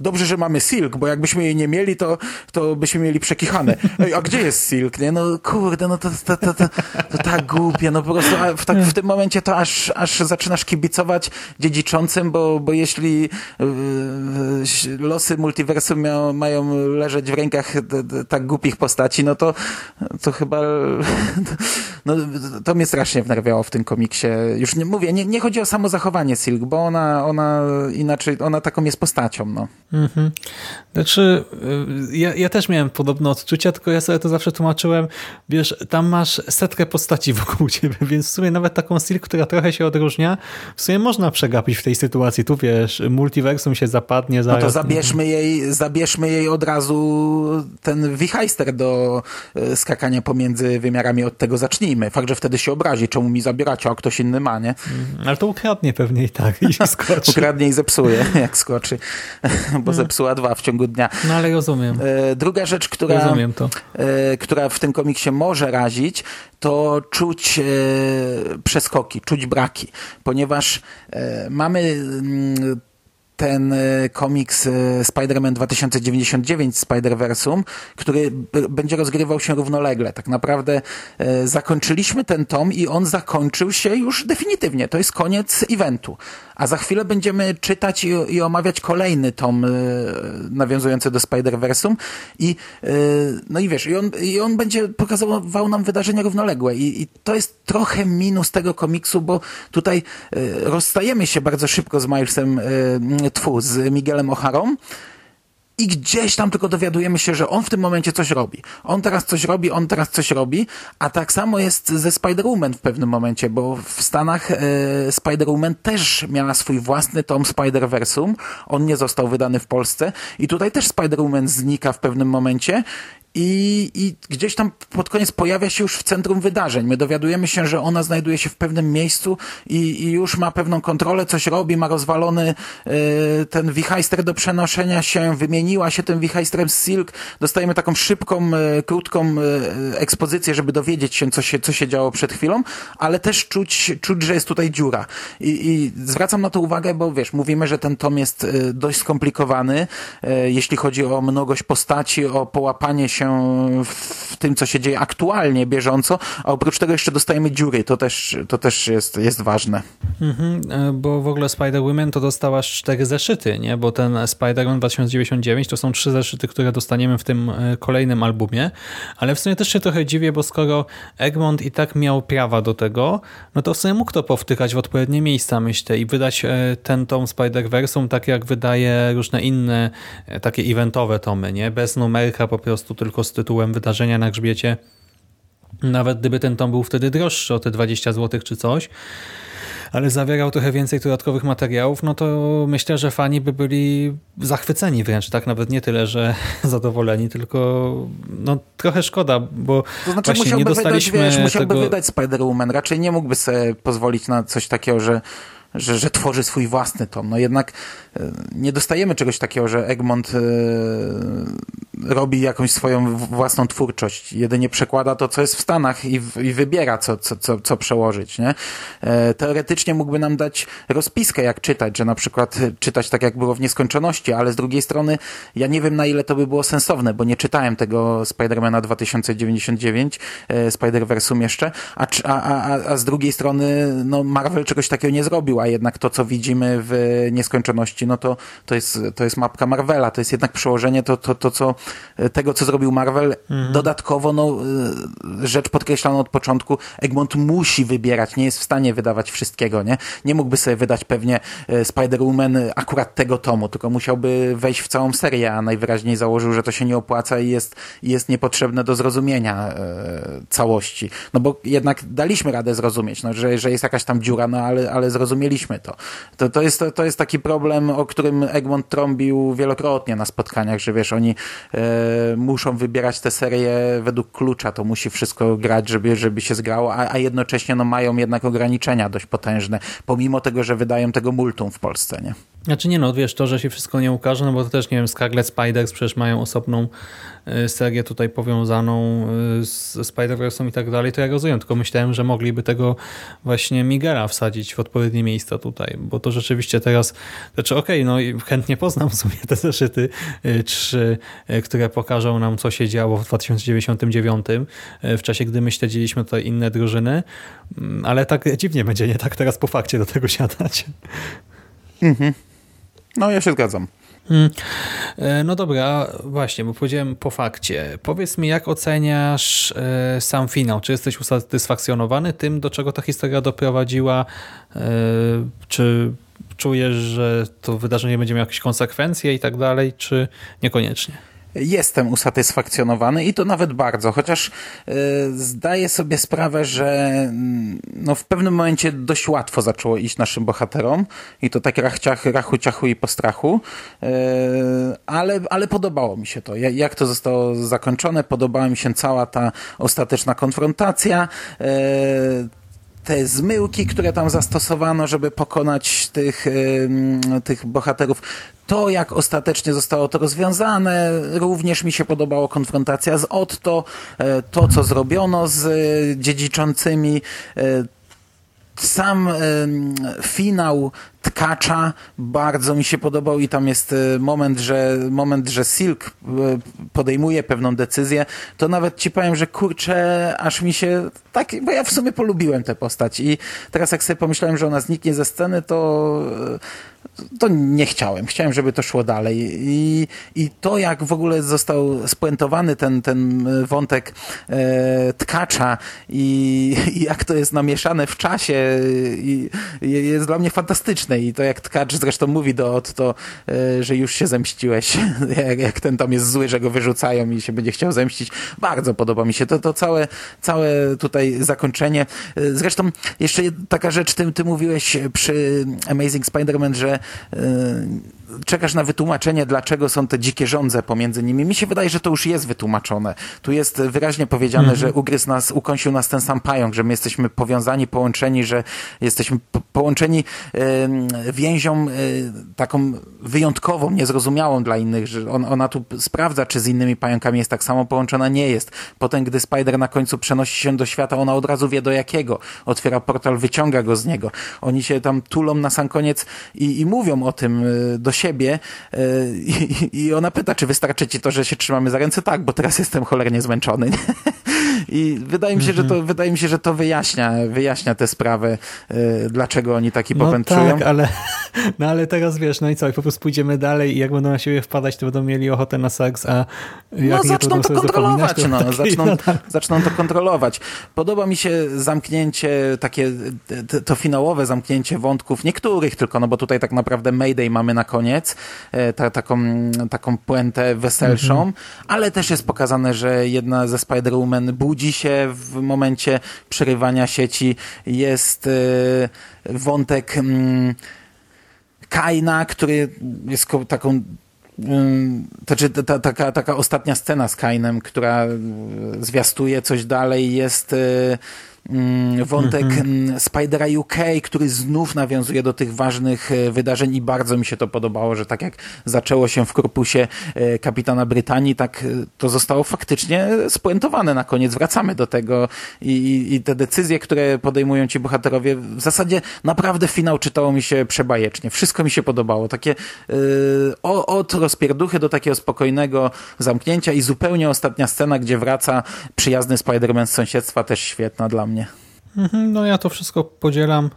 dobrze, że mamy Silk, bo jakbyśmy jej nie mieli, to, to byśmy mieli przekichane. Ej, a gdzie jest Silk, nie? No kurde, no to, to, to, to, to tak głupie, no po prostu w, tak, w tym momencie to aż, aż zaczynasz kibicować dziedziczącym, bo, bo jeśli yy, losy multiversum miał, mają leżeć w rękach tak głupich postaci, no to, to chyba no, to mnie strasznie wnerwiało w tym komiksie. Już nie mówię, nie, nie chodzi o samo zachowanie Silk, bo ona, ona inaczej, ona taką jest postacią, no. Mhm. Znaczy, y, ja, ja też miałem podobne odczucia, tylko ja sobie to zawsze tłumaczyłem, wiesz, tam masz setkę postaci wokół ciebie, więc w sumie nawet taką Silk, która trochę się odróżnia, w sumie można przegapić w tej sytuacji. Tu wiesz, multiversum się zapadnie. Zaraz... No to zabierzmy jej, zabierzmy jej od razu ten wichajster do y, skakania pomiędzy wymiarami, od tego zacznijmy. Fakt, że wtedy się obrazi, czemu mi zabieracie, a ktoś inny ma, nie? Mhm. Ale to ukradnie pewnie i tak i skoczy. ukradnie i zepsuje, jak skoczy, bo zepsuła dwa w ciągu dnia. No ale rozumiem. E, druga rzecz, która, rozumiem to. E, która w tym komiksie może razić, to czuć e, przeskoki, czuć braki, ponieważ mamy mm, ten e, komiks e, Spider-Man 2099 Spider-Versum, który będzie rozgrywał się równolegle. Tak naprawdę e, zakończyliśmy ten tom i on zakończył się już definitywnie. To jest koniec eventu. A za chwilę będziemy czytać i, i omawiać kolejny tom nawiązujący do Spider-Versum i no i wiesz, i on, i on będzie pokazywał nam wydarzenia równoległe I, i to jest trochę minus tego komiksu, bo tutaj rozstajemy się bardzo szybko z Milesem tfu, z Miguelem O'Harą i gdzieś tam tylko dowiadujemy się, że on w tym momencie coś robi. On teraz coś robi, on teraz coś robi, a tak samo jest ze Spider-Woman w pewnym momencie, bo w Stanach e, Spider-Woman też miała swój własny tom Spider-Versum. On nie został wydany w Polsce i tutaj też Spider-Woman znika w pewnym momencie i, I gdzieś tam pod koniec pojawia się już w centrum wydarzeń. My dowiadujemy się, że ona znajduje się w pewnym miejscu i, i już ma pewną kontrolę, coś robi, ma rozwalony y, ten wichajster do przenoszenia się, wymieniła się tym wichajstrem z Silk. Dostajemy taką szybką, y, krótką y, ekspozycję, żeby dowiedzieć się co, się, co się działo przed chwilą, ale też czuć, czuć że jest tutaj dziura. I, I zwracam na to uwagę, bo wiesz, mówimy, że ten tom jest dość skomplikowany, jeśli chodzi o mnogość postaci, o połapanie się się w tym, co się dzieje aktualnie, bieżąco, a oprócz tego jeszcze dostajemy dziury. To też, to też jest, jest ważne. Mhm, e, bo w ogóle Spider-Woman to dostałaś cztery zeszyty, nie? Bo ten Spider-Man 2099 to są trzy zeszyty, które dostaniemy w tym e, kolejnym albumie, ale w sumie też się trochę dziwię, bo skoro Egmont i tak miał prawa do tego, no to w sumie mógł to powtykać w odpowiednie miejsca, myślę, i wydać e, ten tom Spider-Versum tak jak wydaje różne inne takie eventowe tomy, nie? Bez numerka po prostu, tylko tylko z tytułem wydarzenia na grzbiecie. Nawet gdyby ten tom był wtedy droższy o te 20 zł czy coś, ale zawierał trochę więcej dodatkowych materiałów, no to myślę, że fani by byli zachwyceni wręcz, tak? Nawet nie tyle, że zadowoleni, tylko no trochę szkoda, bo to znaczy, właśnie nie dostaliśmy wydać, wiesz, musiałby tego... wydać Spider-Woman, raczej nie mógłby sobie pozwolić na coś takiego, że że, że tworzy swój własny tom. No jednak e, nie dostajemy czegoś takiego, że Egmont e, robi jakąś swoją własną twórczość. Jedynie przekłada to, co jest w Stanach i, i wybiera, co, co, co, co przełożyć. Nie? E, teoretycznie mógłby nam dać rozpiskę, jak czytać, że na przykład czytać tak, jak było w nieskończoności, ale z drugiej strony ja nie wiem, na ile to by było sensowne, bo nie czytałem tego Spidermana 2099, Spider-Versum jeszcze, a, a, a, a z drugiej strony no Marvel czegoś takiego nie zrobił, a jednak to, co widzimy w nieskończoności, no to, to, jest, to jest mapka Marvela, to jest jednak przełożenie to, to, to co, tego, co zrobił Marvel. Mhm. Dodatkowo, no, y, rzecz podkreślana od początku, Egmont musi wybierać, nie jest w stanie wydawać wszystkiego, nie? Nie mógłby sobie wydać pewnie y, Spider-Woman akurat tego tomu, tylko musiałby wejść w całą serię, a najwyraźniej założył, że to się nie opłaca i jest, jest niepotrzebne do zrozumienia e, całości. No bo jednak daliśmy radę zrozumieć, no, że, że jest jakaś tam dziura, no ale, ale zrozumieli mieliśmy to. To, to, jest, to, to jest taki problem, o którym Egmont trąbił wielokrotnie na spotkaniach, że wiesz, oni e, muszą wybierać te serie według klucza, to musi wszystko grać, żeby, żeby się zgrało, a, a jednocześnie no, mają jednak ograniczenia dość potężne, pomimo tego, że wydają tego multum w Polsce, nie? Znaczy nie no, wiesz, to, że się wszystko nie ukaże, no bo to też, nie wiem, Scarlet Spiders przecież mają osobną serię tutaj powiązaną y, z Spider-Verse'em i tak dalej, to ja rozumiem, tylko myślałem, że mogliby tego właśnie Migera wsadzić w odpowiednie miejsca tutaj, bo to rzeczywiście teraz, znaczy okej, okay, no chętnie poznam w sumie te zeszyty y, trzy, które pokażą nam, co się działo w 2099, w czasie, gdy my śledziliśmy tutaj inne drużyny, mm, ale tak dziwnie będzie, nie tak teraz po fakcie do tego siadać. Mhm. No, ja się zgadzam. Hmm. E, no dobra, właśnie, bo powiedziałem po fakcie. Powiedz mi, jak oceniasz e, sam finał? Czy jesteś usatysfakcjonowany tym, do czego ta historia doprowadziła? E, czy czujesz, że to wydarzenie będzie miało jakieś konsekwencje i tak dalej, czy niekoniecznie? Jestem usatysfakcjonowany i to nawet bardzo, chociaż y, zdaję sobie sprawę, że mm, no, w pewnym momencie dość łatwo zaczęło iść naszym bohaterom i to tak rachciach, rachu, ciachu i postrachu, y, ale, ale podobało mi się to. Jak to zostało zakończone, podobała mi się cała ta ostateczna konfrontacja, y, te zmyłki, które tam zastosowano, żeby pokonać tych, tych bohaterów. To, jak ostatecznie zostało to rozwiązane, również mi się podobało konfrontacja z Otto, e, to, co zrobiono z dziedziczącymi, sam finał Tkacza bardzo mi się podobał i tam jest e, moment, że moment, że Silk e, podejmuje pewną decyzję, to nawet ci powiem, że kurczę, aż mi się tak, bo ja w sumie polubiłem tę postać i teraz jak sobie pomyślałem, że ona zniknie ze sceny, to to nie chciałem. Chciałem, żeby to szło dalej. I, i to, jak w ogóle został spuentowany ten, ten wątek e, tkacza i, i, jak to jest namieszane w czasie, i jest dla mnie fantastyczne. I to, jak tkacz zresztą mówi do Otto, e, że już się zemściłeś, jak, jak, ten tam jest zły, że go wyrzucają i się będzie chciał zemścić. Bardzo podoba mi się to, to całe, całe tutaj zakończenie. E, zresztą jeszcze taka rzecz, ty, ty mówiłeś przy Amazing Spider-Man, że 嗯 czekasz na wytłumaczenie, dlaczego są te dzikie żądze pomiędzy nimi. Mi się wydaje, że to już jest wytłumaczone. Tu jest wyraźnie powiedziane, mm -hmm. że ugryzł nas, ukąsił nas ten sam pająk, że my jesteśmy powiązani, połączeni, że jesteśmy po połączeni y, więzią y, taką wyjątkową, niezrozumiałą dla innych, że on, ona tu sprawdza, czy z innymi pająkami jest tak samo połączona. Nie jest. Potem, gdy Spider na końcu przenosi się do świata, ona od razu wie do jakiego. Otwiera portal, wyciąga go z niego. Oni się tam tulą na sam koniec i, i mówią o tym y, do siebie e, i, i ona pyta, czy wystarczy ci to, że się trzymamy za ręce? Tak, bo teraz jestem cholernie zmęczony. I wydaje mi się, że to, mhm. wydaje mi się, że to wyjaśnia, wyjaśnia tę sprawę, e, dlaczego oni taki no popęd tak, ale, no ale teraz wiesz, no i co, i po prostu pójdziemy dalej i jak będą na siebie wpadać, to będą mieli ochotę na seks, a jak no, zaczną to, kontrolować, to no, zaczną, no tak. zaczną to kontrolować. Podoba mi się zamknięcie, takie to finałowe zamknięcie wątków, niektórych tylko, no bo tutaj tak naprawdę Mayday mamy na koniec, e, ta, taką, taką puentę weselszą, mhm. ale też jest pokazane, że jedna ze Spider-Woman budzi się w momencie przerywania sieci. Jest y, wątek mm, Kaina, który jest taką to czy ta, taka, taka ostatnia scena z Kainem, która zwiastuje coś dalej, jest y, wątek mm Spidera UK, który znów nawiązuje do tych ważnych e, wydarzeń i bardzo mi się to podobało, że tak jak zaczęło się w korpusie e, kapitana Brytanii, tak e, to zostało faktycznie spuentowane na koniec. Wracamy do tego i, i te decyzje, które podejmują ci bohaterowie, w zasadzie naprawdę finał czytało mi się przebajecznie. Wszystko mi się podobało. Takie yy, od rozpierduchy do takiego spokojnego zamknięcia i zupełnie ostatnia scena, gdzie wraca przyjazny Spider-Man z sąsiedztwa, też świetna dla mnie Mhm, no ja to wszystko podzielam.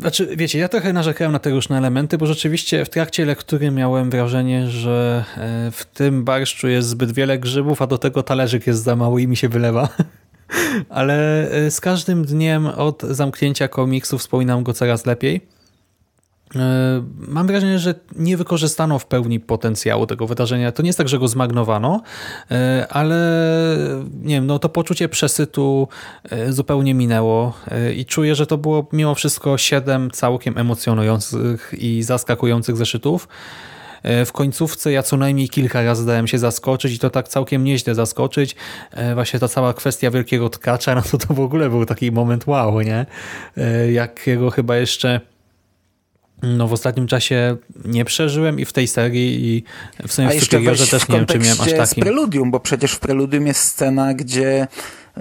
Znaczy, wiecie, ja trochę narzekałem na te różne elementy, bo rzeczywiście w trakcie lektury miałem wrażenie, że e, w tym barszczu jest zbyt wiele grzybów, a do tego talerzyk jest za mały i mi się wylewa. Ale e, z każdym dniem od zamknięcia komiksu wspominam go coraz lepiej. E, mam wrażenie, że nie wykorzystano w pełni potencjału tego wydarzenia. To nie jest tak, że go zmagnowano, e, ale nie wiem, no to poczucie przesytu e, zupełnie minęło i czuję, że to było mimo wszystko siedem całkiem emocjonujących i zaskakujących zeszytów. W końcówce ja co najmniej kilka razy dałem się zaskoczyć i to tak całkiem nieźle zaskoczyć. Właśnie ta cała kwestia wielkiego tkacza, no to to w ogóle był taki moment wow, nie? Jakiego chyba jeszcze no w ostatnim czasie nie przeżyłem i w tej serii i w sumie A w Superiorze też nie wiem, czy miałem aż taki. z Preludium, bo przecież w Preludium jest scena, gdzie y,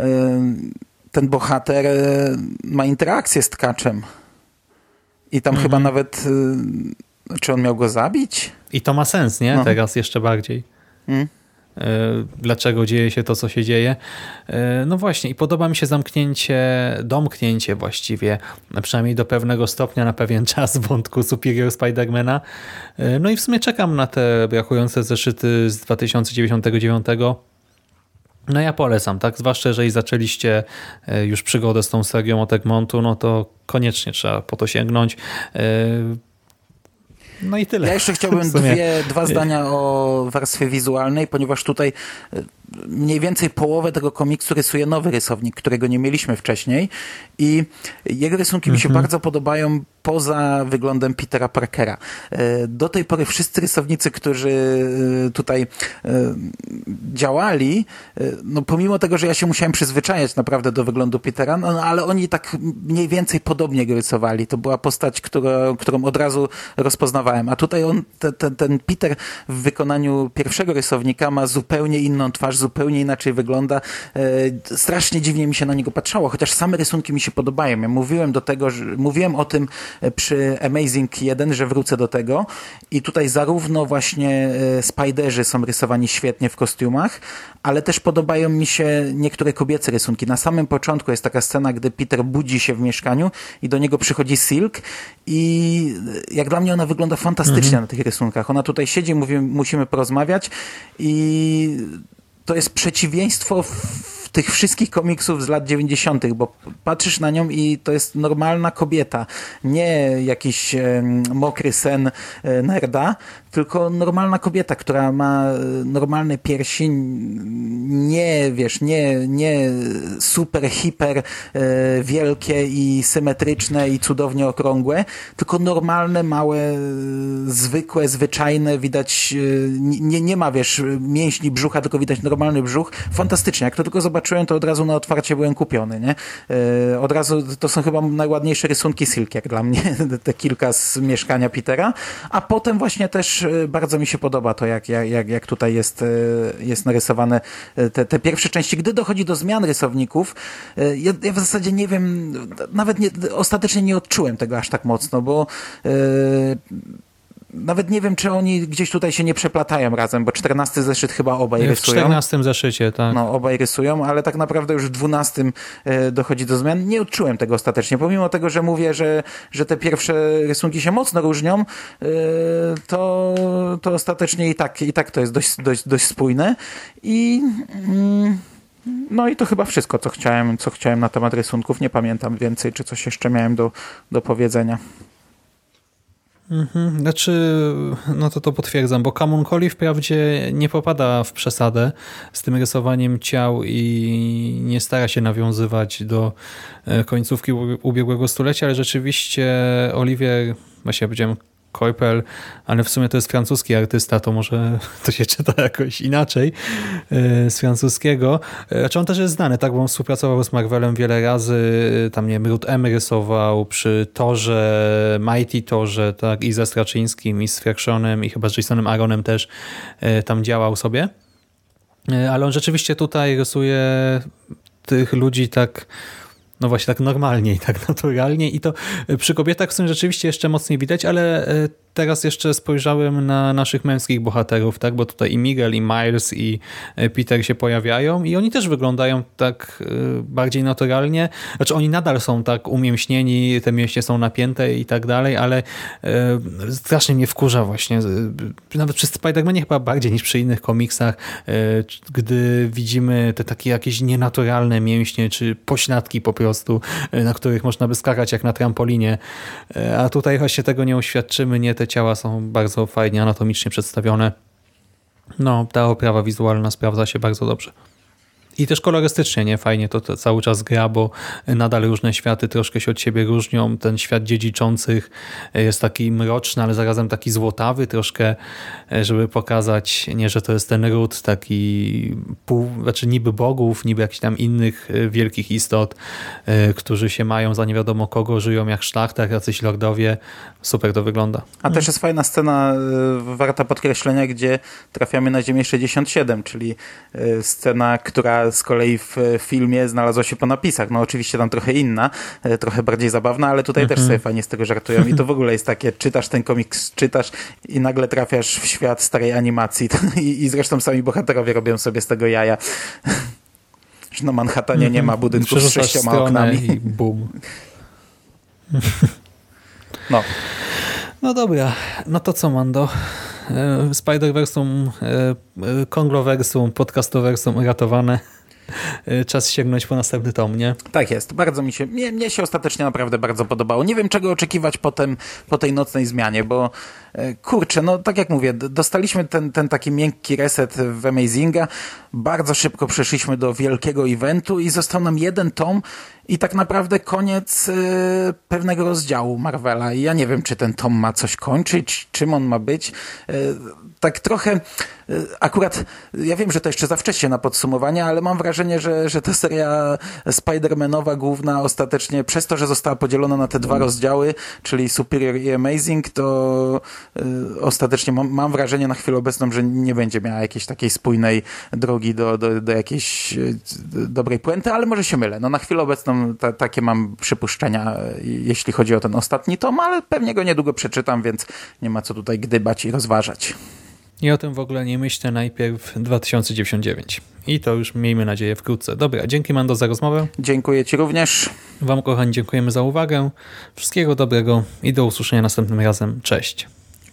ten bohater y, ma interakcję z tkaczem. I tam mhm. chyba nawet y, czy on miał go zabić? I to ma sens, nie? No. Teraz jeszcze bardziej. Mm. E, dlaczego dzieje się to, co się dzieje. E, no właśnie i podoba mi się zamknięcie, domknięcie właściwie, przynajmniej do pewnego stopnia na pewien czas wątku Superior Spidermana. E, no i w sumie czekam na te brakujące zeszyty z 2099 no ja polecam, tak? Zwłaszcza jeżeli zaczęliście już przygodę z tą serią od Egmontu, no to koniecznie trzeba po to sięgnąć. No i tyle. Ja jeszcze chciałbym dwie, dwa zdania o warstwie wizualnej, ponieważ tutaj mniej więcej połowę tego komiksu rysuje nowy rysownik, którego nie mieliśmy wcześniej i jego rysunki mhm. mi się mhm. bardzo podobają poza wyglądem Petera Parkera. E, do tej pory wszyscy rysownicy, którzy e, tutaj e, działali, no pomimo tego, że ja się musiałem przyzwyczajać naprawdę do wyglądu Petera, no, no ale oni tak mniej więcej podobnie go rysowali. To była postać, którą, którą od razu rozpoznawałem. A tutaj on, ten, ten Peter w wykonaniu pierwszego rysownika ma zupełnie inną twarz, zupełnie inaczej wygląda. E, strasznie dziwnie mi się na niego patrzało, chociaż same rysunki mi się podobają. Ja mówiłem do tego, że, mówiłem o tym przy Amazing 1, że wrócę do tego i tutaj zarówno właśnie Spiderzy są rysowani świetnie w kostiumach, ale też podobają mi się niektóre kobiece rysunki. Na samym początku jest taka scena, gdy Peter budzi się w mieszkaniu i do niego przychodzi Silk i jak dla mnie ona wygląda fantastycznie mhm. na tych rysunkach. Ona tutaj siedzi, mówi, musimy porozmawiać i to jest przeciwieństwo tych wszystkich komiksów z lat 90., bo patrzysz na nią i to jest normalna kobieta, nie jakiś e, mokry sen e, nerda, tylko normalna kobieta, która ma e, normalne piersi, nie wiesz, nie, nie super, hiper e, wielkie i symetryczne i cudownie okrągłe, tylko normalne, małe, e, zwykłe, zwyczajne, widać, nie, nie ma wiesz, mięśni brzucha, tylko widać normalny brzuch. Fantastycznie, jak to tylko zobaczyłem, to od razu na otwarcie byłem kupiony, nie? Od razu, to są chyba najładniejsze rysunki Silk, jak dla mnie, te kilka z mieszkania Petera, a potem właśnie też E, bardzo mi się podoba to, jak, jak, jak tutaj jest, e, jest narysowane e, te, te pierwsze części. Gdy dochodzi do zmian rysowników, ja, ja w zasadzie nie wiem, nawet nie, ostatecznie nie odczułem tego aż tak mocno, bo nawet nie wiem, czy oni gdzieś tutaj się nie przeplatają razem, bo 14 zeszyt chyba obaj w rysują. W 14 zeszycie, tak. No, obaj rysują, ale tak naprawdę już w 12 e, dochodzi do zmian. Nie odczułem tego ostatecznie, pomimo tego, że mówię, że, że te pierwsze rysunki się mocno różnią, e, to, to ostatecznie i tak, i tak to jest dość, dość, dość spójne i... Mm, no i to chyba wszystko, co chciałem, co chciałem na temat rysunków. Nie pamiętam więcej, czy coś jeszcze miałem do, do powiedzenia. Mhm. Znaczy, no to to potwierdzam, bo Kamon Collie wprawdzie nie popada w przesadę z tym rysowaniem ciał i nie stara się nawiązywać do e, końcówki ubiegłego stulecia, ale rzeczywiście Olivier, właśnie powiedziałem Koipel, ale w sumie to jest francuski artysta, to może to się czyta jakoś inaczej e, z francuskiego. E, znaczy on też jest znany, tak, bo on współpracował z Marvelem wiele razy, tam nie wiem, Ruth M. rysował przy Torze, Mighty Torze, tak, i ze Straczyńskim, i z Fractionem, i chyba z Jasonem Aaronem też e, tam działał sobie. Ale on rzeczywiście tutaj rysuje tych ludzi tak no właśnie tak normalnie i tak naturalnie i to przy kobietach są rzeczywiście jeszcze mocniej widać, ale e, teraz jeszcze spojrzałem na naszych męskich bohaterów, tak? bo tutaj i Miguel, i Miles, i e, Peter się pojawiają i oni też wyglądają tak e, bardziej naturalnie. Znaczy oni nadal są tak umięśnieni, te mięśnie są napięte i tak dalej, ale e, strasznie mnie wkurza właśnie. Nawet przy Spider-Manie chyba bardziej niż przy innych komiksach, gdy widzimy te takie jakieś nienaturalne mięśnie, czy pośladki po prostu, na których można by skakać jak na trampolinie. A tutaj właśnie tego nie uświadczymy, nie te ciała są bardzo fajnie anatomicznie przedstawione. No, ta oprawa wizualna sprawdza się bardzo dobrze. I też kolorystycznie nie fajnie to, to, cały czas gra, bo nadal różne światy troszkę się od siebie różnią. Ten świat dziedziczących jest taki mroczny, ale zarazem taki złotawy troszkę, żeby pokazać nie, że to jest ten ród taki pół, znaczy niby bogów, niby jakichś tam innych wielkich istot, e, którzy się mają za nie wiadomo kogo, żyją jak szlachta, jacyś lordowie. Super to wygląda. A też jest fajna scena e, warta podkreślenia, gdzie trafiamy na Ziemię 67, czyli e, scena, która z kolei w filmie znalazła się po napisach. No oczywiście tam trochę inna, e, trochę bardziej zabawna, ale tutaj też mhm. sobie fajnie z tego żartują i to w ogóle jest takie, czytasz ten komiks, czytasz i nagle trafiasz w świat starej animacji i, i zresztą sami bohaterowie robią sobie z tego jaja. Że na Manhattanie nie ma budynków z sześcioma oknami. I boom. No. No dobra, no to co Mando? E, Spider-Versum, e, e, Kongloversum, Podcastoversum ratowane. Czas sięgnąć po następny tom, nie? Tak jest. Bardzo mi się, mnie, mnie się ostatecznie naprawdę bardzo podobało. Nie wiem, czego oczekiwać potem, po tej nocnej zmianie, bo kurczę, no tak jak mówię, dostaliśmy ten, ten taki miękki reset w Amazinga, bardzo szybko przeszliśmy do wielkiego eventu i został nam jeden tom i tak naprawdę koniec y, pewnego rozdziału Marvela. I ja nie wiem, czy ten tom ma coś kończyć, czym on ma być. Y, tak trochę, y, akurat, ja wiem, że to jeszcze za wcześnie na podsumowanie, ale mam wrażenie, że, że ta seria Spider-Manowa główna ostatecznie, przez to, że została podzielona na te dwa rozdziały, czyli Superior i Amazing, to ostatecznie mam, mam wrażenie na chwilę obecną, że nie będzie miała jakiejś takiej spójnej drogi do, do, do jakiejś y, dobrej puenty, ale może się mylę. No na chwilę obecną ta, takie mam przypuszczenia, y, jeśli chodzi o ten ostatni tom, ale pewnie go niedługo przeczytam, więc nie ma co tutaj gdybać i rozważać. I o tym w ogóle nie myślę najpierw 2099. I to już miejmy nadzieję wkrótce. Dobra, dzięki Mando za rozmowę. Dziękuję Ci również. Wam kochani dziękujemy za uwagę. Wszystkiego dobrego i do usłyszenia następnym razem. Cześć.